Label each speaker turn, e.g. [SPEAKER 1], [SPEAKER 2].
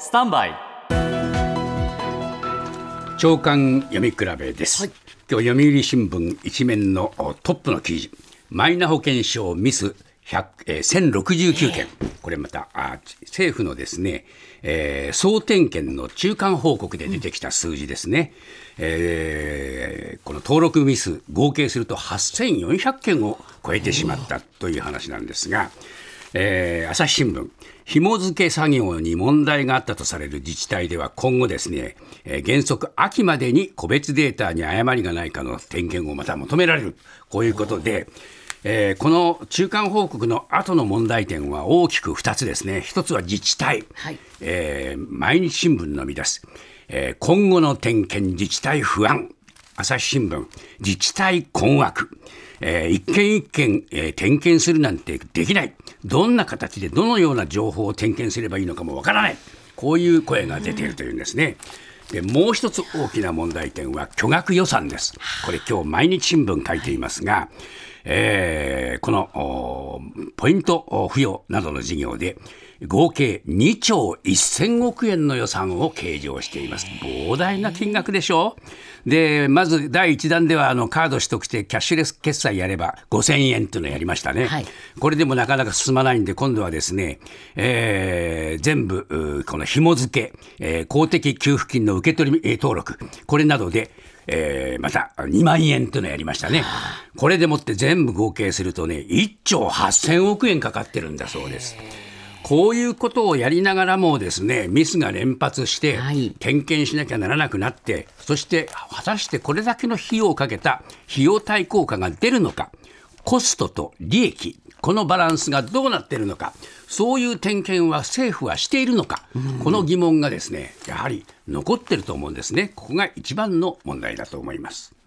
[SPEAKER 1] スタンバイ。
[SPEAKER 2] 長官読み比べです、今日読売新聞一面のおトップの記事。マイナ保険証ミス100えー1069件、これまたあ政府のですね、えー総点検の中間報告で出てきた数字ですね、えーこの登録ミス合計すると8400件を超えてしまったという話なんですが、えー朝日新聞。紐付け作業に問題があったとされる自治体では今後ですね、えー原則秋までに個別データに誤りがないかの点検をまた求められる。こういうことで、えーこの中間報告の後の問題点は大きく2つですね。1つは自治体、えー毎日新聞の見出す、えー今後の点検自治体不安。朝日新聞、自治体困惑、えー一件一件、えー点検するなんてできない、どんな形でどのような情報を点検すればいいのかもわからない、こういう声が出ているというんですね。でもう一つ大きな問題点は巨額予算です。これ今日毎日新聞書いていますが、えーこのおポイントお付与などの事業で合計2兆1000億円の予算を計上しています。膨大な金額でしょで、まず第1弾ではあのカード取得してキャッシュレス決済やれば5000円というのをやりましたね。
[SPEAKER 3] はい
[SPEAKER 2] これでもなかなか進まないんで、今度はですね、えー全部、うこの紐付け、えー公的給付金の受け取りえー登録、これなどで、えーまた2万円というのをやりましたね。これでもって全部合計するとね、1兆8000億円かかってるんだそうです。こういうことをやりながらもですね、ミスが連発して
[SPEAKER 3] はい、
[SPEAKER 2] 点検しなきゃならなくなって、そして果たしてこれだけの費用をかけた費用対効果が出るのか、コストと利益、このバランスがどうなっているのか、そういう点検は政府はしているのか、この疑問がですね、やはり残ってると思うんですね。ここが一番の問題だと思います。